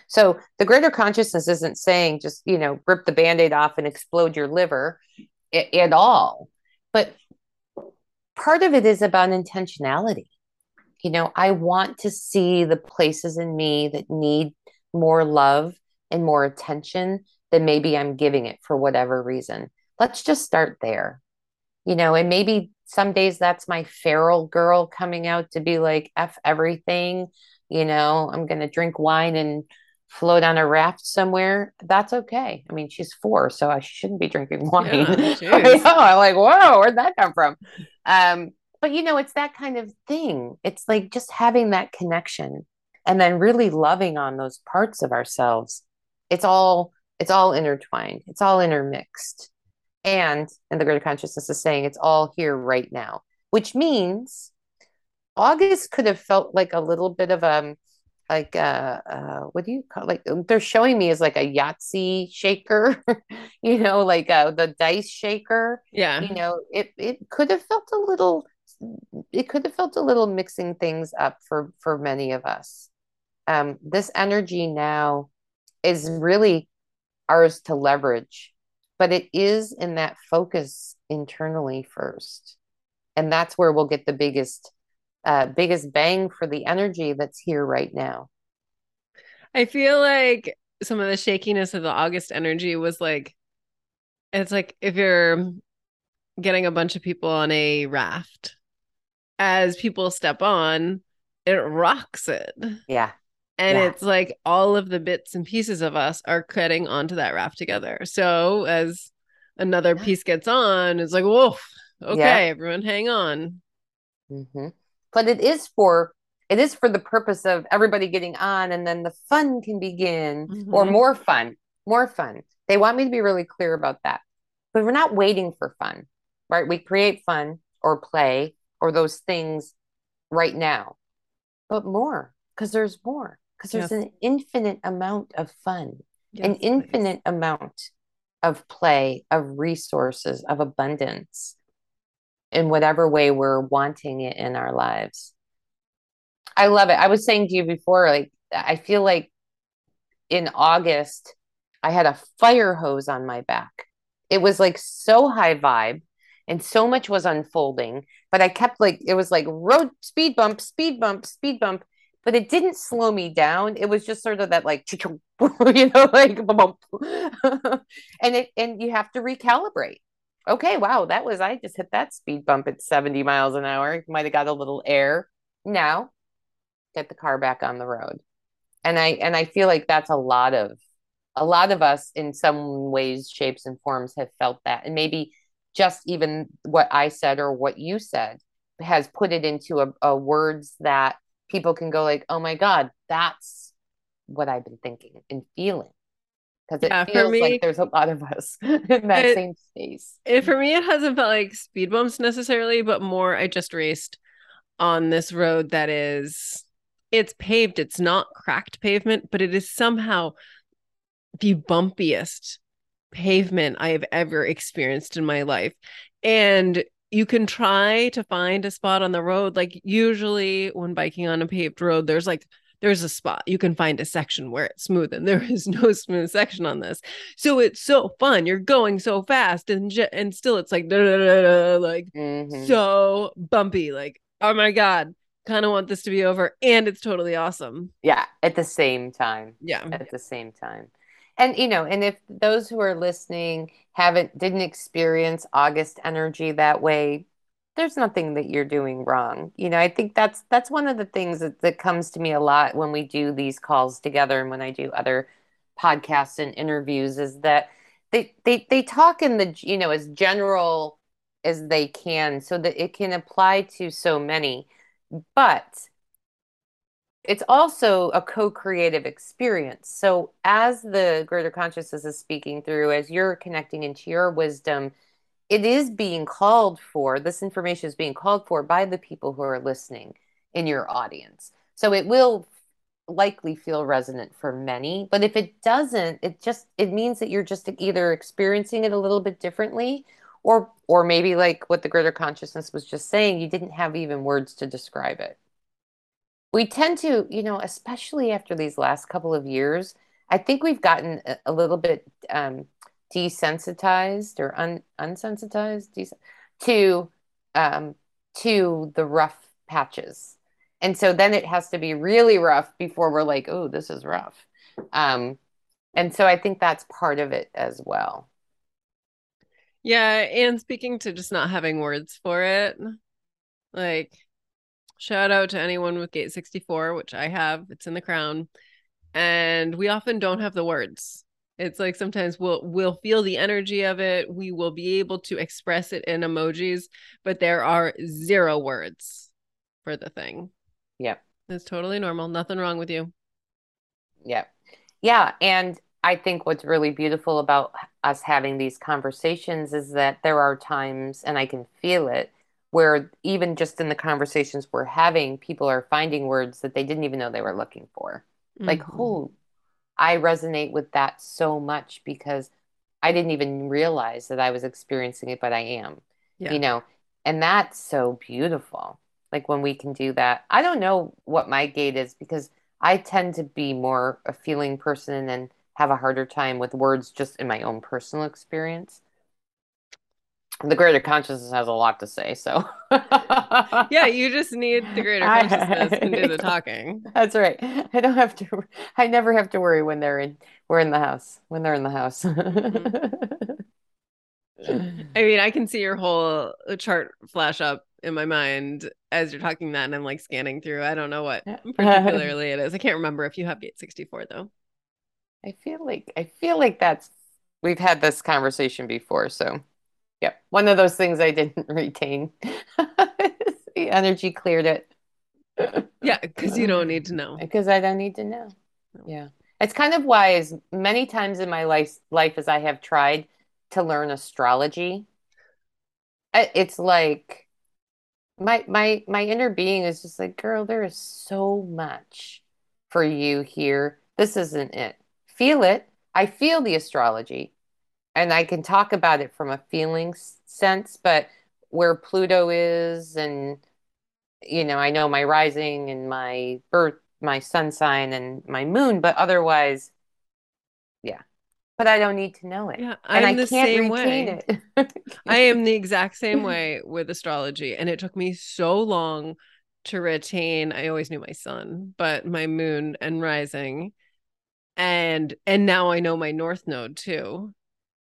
So the greater consciousness isn't saying just, you know, rip the band-aid off and explode your liver at all. But part of it is about intentionality. You know, I want to see the places in me that need more love and more attention than maybe I'm giving it for whatever reason. Let's just start there. You know, and maybe some days that's my feral girl coming out to be like, F everything. You know, I'm going to drink wine and float on a raft somewhere. That's okay. I mean, she's four, so I shouldn't be drinking wine. (laughs) Yeah, (laughs) I know. I'm like, whoa, where'd that come from? Um, but you know, it's that kind of thing. It's like just having that connection and then really loving on those parts of ourselves it's all it's all intertwined it's all intermixed and and the greater consciousness is saying it's all here right now which means august could have felt like a little bit of a um, like uh, uh what do you call like they're showing me as like a Yahtzee shaker, (laughs) you know, like uh the dice shaker. Yeah. You know, it it could have felt a little it could have felt a little mixing things up for for many of us um, this energy now is really ours to leverage, but it is in that focus internally first. And that's where we'll get the biggest, uh, biggest bang for the energy that's here right now. I feel like some of the shakiness of the August energy was like, it's like if you're getting a bunch of people on a raft, as people step on, it rocks it. Yeah and yeah. it's like all of the bits and pieces of us are cutting onto that raft together so as another yeah. piece gets on it's like whoa okay yeah. everyone hang on mm-hmm. but it is for it is for the purpose of everybody getting on and then the fun can begin mm-hmm. or more fun more fun they want me to be really clear about that but we're not waiting for fun right we create fun or play or those things right now but more because there's more because there's yes. an infinite amount of fun, yes, an infinite please. amount of play, of resources, of abundance in whatever way we're wanting it in our lives. I love it. I was saying to you before, like, I feel like in August, I had a fire hose on my back. It was like so high vibe and so much was unfolding, but I kept like, it was like road speed bump, speed bump, speed bump but it didn't slow me down. It was just sort of that like, (laughs) you know, like, (laughs) and it, and you have to recalibrate. Okay, wow, that was, I just hit that speed bump at 70 miles an hour. Might have got a little air. Now, get the car back on the road. And I, and I feel like that's a lot of, a lot of us in some ways, shapes, and forms have felt that. And maybe just even what I said or what you said has put it into a, a words that people can go like, oh my God, that's what I've been thinking and feeling. Because it yeah, feels me, like there's a lot of us (laughs) in that it, same space. It, for me, it hasn't felt like speed bumps necessarily, but more I just raced on this road that is it's paved. It's not cracked pavement, but it is somehow the bumpiest pavement I have ever experienced in my life. And you can try to find a spot on the road. Like usually when biking on a paved road, there's like there's a spot you can find a section where it's smooth and there (laughs) is no smooth section on this so it's so fun you're going so fast and and still it's like like mm-hmm. so bumpy like oh my god kind of want this to be over and it's totally awesome yeah at the same time yeah at the same time and you know and if those who are listening haven't didn't experience august energy that way there's nothing that you're doing wrong. You know i think that's that's one of the things that, that comes to me a lot when we do these calls together and when i do other podcasts and interviews is that they they they talk in the you know as general as they can so that it can apply to so many. But it's also a co-creative experience. So as the greater consciousness is speaking through, as you're connecting into your wisdom, it is being called for, this information is being called for by the people who are listening in your audience. So it will likely feel resonant for many, but if it doesn't, it just it means that you're just either experiencing it a little bit differently or or maybe like what the greater consciousness was just saying, you didn't have even words to describe it we tend to, you know, especially after these last couple of years, I think we've gotten a, little bit um, desensitized or un, unsensitized des- to um, to the rough patches, and so then it has to be really rough before we're like, oh, this is rough. Um, and so I think that's part of it as well. Yeah, and speaking to just not having words for it, like Shout out to anyone with Gate 64, which I have. It's in the crown. And we often don't have the words. It's like sometimes we'll we'll feel the energy of it. We will be able to express it in emojis, but there are zero words for the thing. Yep. It's totally normal. Nothing wrong with you. Yep. Yeah. And I think what's really beautiful about us having these conversations is that there are times, and I can feel it, where even just in the conversations we're having, people are finding words that they didn't even know they were looking for. Mm-hmm. Like, oh, I resonate with that so much because I didn't even realize that I was experiencing it, but I am, yeah. you know, and that's so beautiful. Like when we can do that. I don't know what my gate is because I tend to be more a feeling person and have a harder time with words just in my own personal experience the greater consciousness has a lot to say so. (laughs) Yeah you just need the greater consciousness to do the (laughs) talking. That's right. I don't have to i never have to worry when they're in we're in the house when they're in the house. Mm-hmm. (laughs) i mean i can see your whole chart flash up in my mind as you're talking that and i'm like scanning through. I don't know what particularly it is. I can't remember if you have gate 64 though. I feel like i feel like that's we've had this conversation before so Yep. One of those things I didn't (laughs) retain. (laughs) the energy cleared it. yeah, because you don't need to know. (laughs) Because I don't need to know. Yeah. It's kind of why as many times in my life life as I have tried to learn astrology, it's like my my my inner being is just like, girl, there is so much for you here. This isn't it. Feel it. I feel the astrology and I can talk about it from a feeling sense, but where Pluto is, and you know, I know my rising and my birth, my sun sign, and my moon, but otherwise, yeah. But I don't need to know it. Yeah, I'm and I the same way. (laughs) I am the exact (laughs) same way with astrology, and it took me so long to retain. I always knew my sun, but my moon and rising, and and now I know my north node too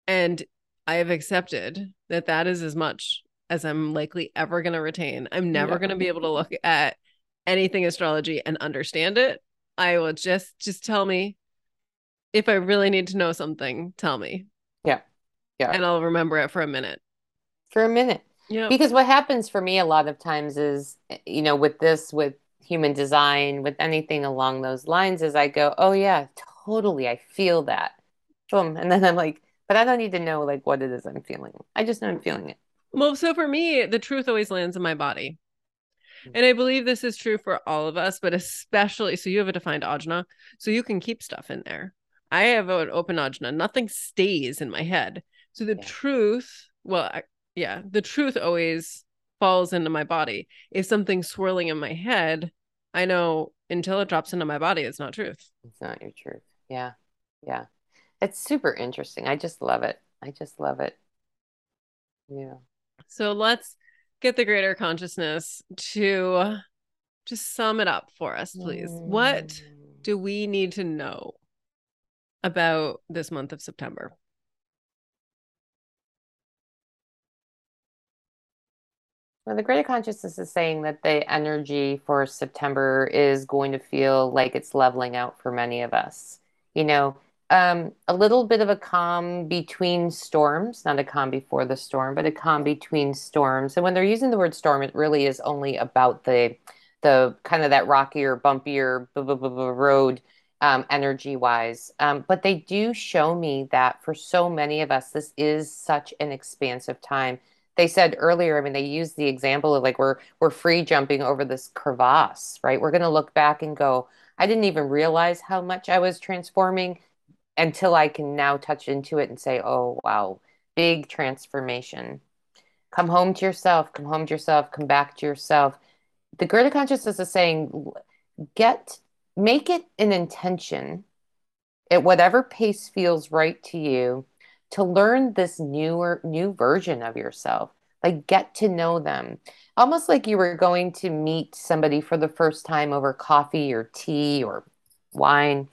and I have accepted that that is as much as I'm likely ever going to retain. I'm never yeah. going to be able to look at anything astrology and understand it. I will just just tell me if I really need to know something, tell me. Yeah. Yeah. And I'll remember it for a minute. For a minute. Yeah. Because what happens for me a lot of times is, you know, with this, with human design, with anything along those lines, is I go, oh, yeah, totally. I feel that. Boom. And then I'm like, but I don't need to know like what it is I'm feeling. I just know I'm feeling it. Well, so for me, the truth always lands in my body. Mm. And I believe this is true for all of us, but especially so you have a defined ajna, so you can keep stuff in there. I have an open ajna. Nothing stays in my head. So the yeah. truth, well, I, yeah, the truth always falls into my body. If something's swirling in my head, I know until it drops into my body, it's not truth. It's not your truth. Yeah. Yeah. It's super interesting. I just love it. I just love it. Yeah. So let's get the greater consciousness to just sum it up for us, please. Mm. What do we need to know about this month of September? Well, the greater consciousness is saying that the energy for September is going to feel like it's leveling out for many of us. You know, um, a little bit of a calm between storms, not a calm before the storm, but a calm between storms. And when they're using the word storm, it really is only about the the kind of that rockier, bumpier road um, energy wise. Um, but they do show me that for so many of us, this is such an expansive time. They said earlier, I mean, they used the example of like we're we're free jumping over this crevasse, right? We're going to look back and go, I didn't even realize how much I was transforming until I can now touch into it and say, oh, wow, big transformation. Come home to yourself, come home to yourself, come back to yourself. The greater consciousness is saying, get, make it an intention at whatever pace feels right to you to learn this newer, new version of yourself. Like get to know them. Almost like you were going to meet somebody for the first time over coffee or tea or wine.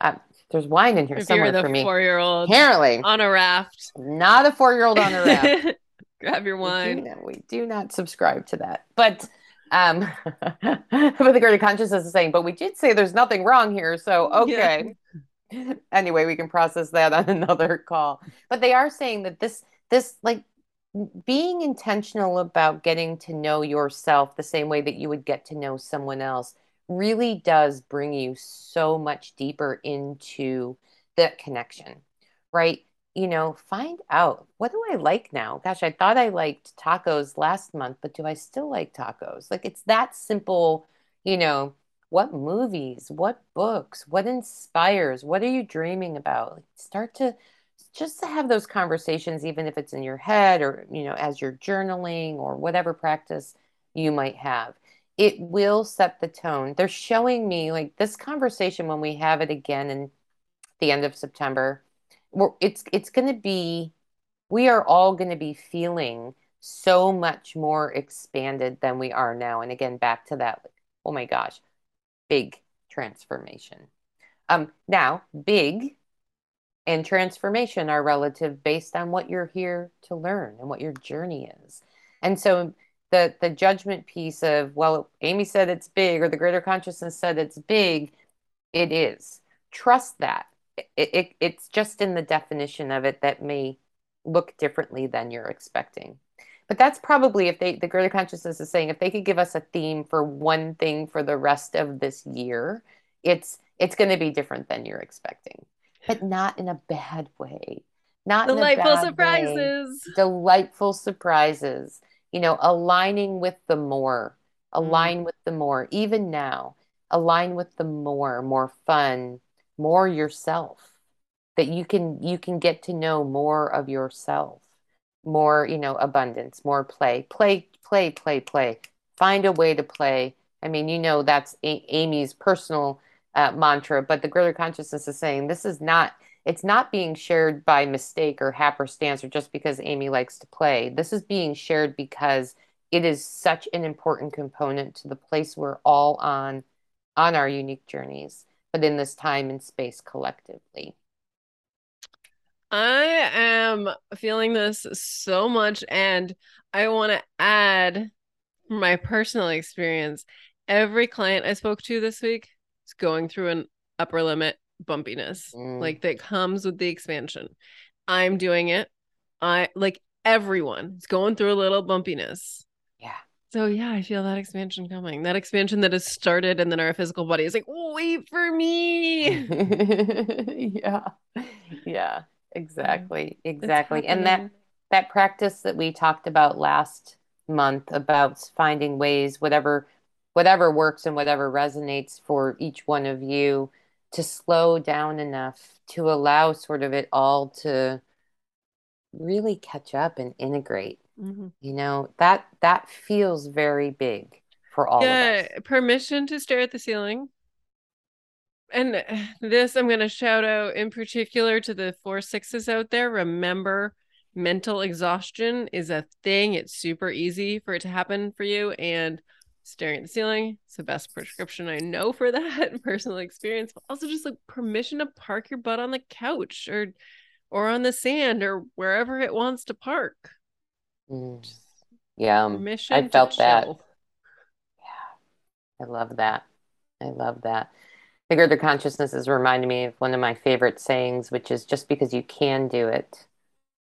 uh, (laughs) there's wine in here if somewhere for me. Four-year-old, apparently on a raft. Not a four-year-old on a (laughs) raft. Grab your wine. We do, not, we do not subscribe to that, but um, (laughs) but the greater consciousness is saying, but we did say there's nothing wrong here, so okay. Yeah. (laughs) anyway, we can process that on another call. But they are saying that this this like being intentional about getting to know yourself the same way that you would get to know someone else really does bring you so much deeper into that connection, right? You know, find out what do I like now? Gosh, I thought I liked tacos last month, but do I still like tacos? Like it's that simple, you know, what movies, what books, what inspires, what are you dreaming about? Like start to just to have those conversations, even if it's in your head or, you know, as you're journaling or whatever practice you might have it will set the tone. They're showing me like this conversation when we have it again in the end of September. It's it's going to be we are all going to be feeling so much more expanded than we are now. And again, back to that, oh my gosh, big transformation. Um, now, big and transformation are relative based on what you're here to learn and what your journey is. And so the the judgment piece of well amy said it's big or the greater consciousness said it's big it is. Trust that. It, it, it's just in the definition of it that may look differently than you're expecting. But that's probably if they the greater consciousness is saying if they could give us a theme for one thing for the rest of this year it's it's going to be different than you're expecting. But not in a bad way. Not delightful surprises way. delightful surprises you know, aligning with the more, align mm. with the more, even now, align with the more, more fun, more yourself that you can you can get to know more of yourself more you know abundance more play play play play play find a way to play i mean you know that's a- amy's personal uh, mantra but the greater consciousness is saying this is not it's not being shared by mistake or happenstance or just because Amy likes to play. This is being shared because it is such an important component to the place we're all on on our unique journeys, but in this time and space collectively. I am feeling this so much and I want to add my personal experience. Every client I spoke to this week is going through an upper limit bumpiness mm. like that comes with the expansion. I'm doing it. I like everyone is going through a little bumpiness. Yeah. So yeah, I feel that expansion coming. That expansion that has started and then our physical body is like, wait for me. (laughs) yeah. Yeah. Exactly. Exactly. And that that practice that we talked about last month about finding ways whatever whatever works and whatever resonates for each one of you to slow down enough to allow sort of it all to really catch up and integrate mm-hmm. you know? That that feels very big for all of us. yeah, permission to stare at the ceiling. And this i'm going to shout out in particular to the four sixes out there. Remember mental exhaustion is a thing. It's super easy for it to happen for you. And staring at the ceiling. It's the best prescription I know for (laughs) that personal experience. But also just like permission to park your butt on the couch or or on the sand or wherever it wants to park. Mm. Yeah. Um, permission I felt that. Yeah. I love that. I love that. Figured the consciousness is reminding me of one of my favorite sayings, which is just because you can do it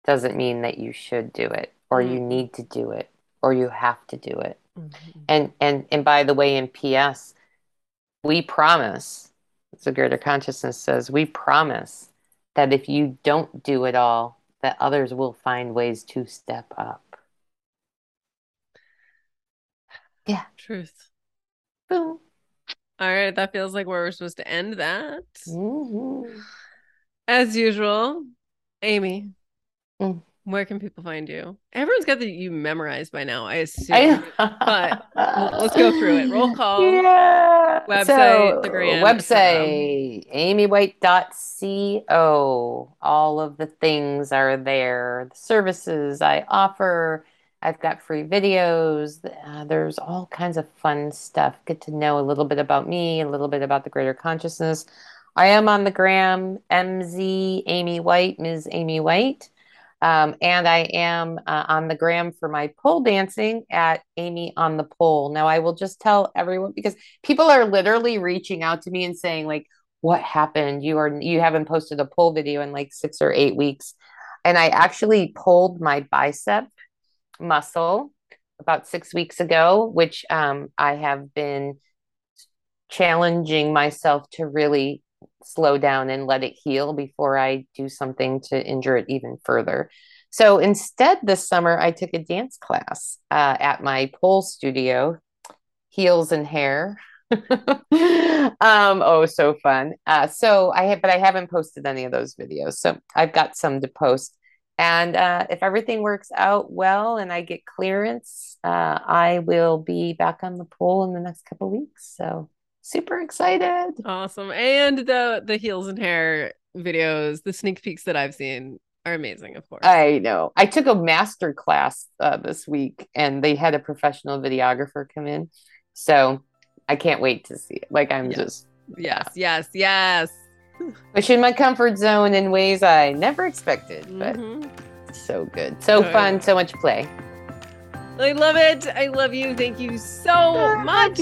doesn't mean that you should do it or mm. you need to do it or you have to do it Mm-hmm. And and and by the way, in PS, we promise, the greater consciousness says, we promise that if you don't do it all, that others will find ways to step up. Yeah. Truth. Boom. All right. That feels like where we're supposed to end that. Mm-hmm. As usual, Amy, mm. Where can people find you? Everyone's got the you memorized by now, I assume. I, but let's go through it. Roll call. Yeah. Website, so, the grand website, amywhite.co. All of the things are there. The services I offer. I've got free videos. Uh, there's all kinds of fun stuff. Get to know a little bit about me, a little bit about the greater consciousness. I am on the gram, MZ Amy White, Ms. Amy White. Um, and I am uh, on the gram for my pole dancing at Amy on the pole. Now, I will just tell everyone because people are literally reaching out to me and saying, like, what happened? You are you haven't posted a pole video in like six or eight weeks. And I actually pulled my bicep muscle about six weeks ago, which um, I have been challenging myself to really slow down and let it heal before I do something to injure it even further. So instead, this summer, I took a dance class uh, at my pole studio, Heels and Hair. (laughs) um, oh, so fun. Uh, so I have, but I haven't posted any of those videos. So I've got some to post. And uh, if everything works out well and I get clearance, uh, I will be back on the pole in the next couple weeks. So super excited. Awesome. And the the heels and hair videos, the sneak peeks that I've seen are amazing, of course. I know. I took a master class uh, this week and they had a professional videographer come in. So I can't wait to see it. Like I'm yes. just Yes, yes, yes. Pushing my comfort zone in ways I never expected, but mm-hmm. so good. So oh, fun, so much play. I love it. I love you. Thank you so much.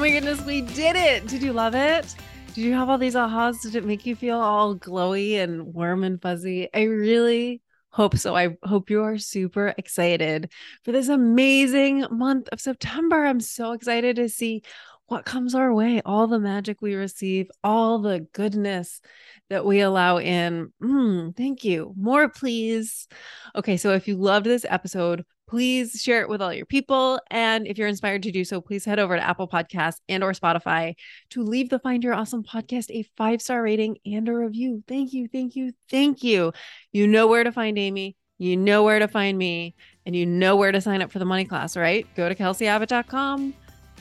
My goodness, we did it. Did you love it? Did you have all these ahas? Did it make you feel all glowy and warm and fuzzy? I really hope so. I hope you are super excited for this amazing month of September. I'm so excited to see what comes our way, all the magic we receive, all the goodness that we allow in. Mm, thank you. More, please. Okay, so if you loved this episode, please share it with all your people. And if you're inspired to do so please head over to apple podcasts and or spotify to leave the find your awesome podcast a five star rating and a review. Thank you thank you thank you. You know where to find amy. You know where to find me. And you know where to sign up for the money class right? Go to kelseyabbott.com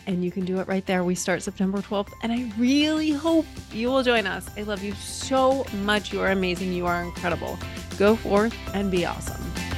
and you can do it right there. We start september 12th and i really hope you will join us. I love you so much. You are amazing. You are incredible. Go forth and be awesome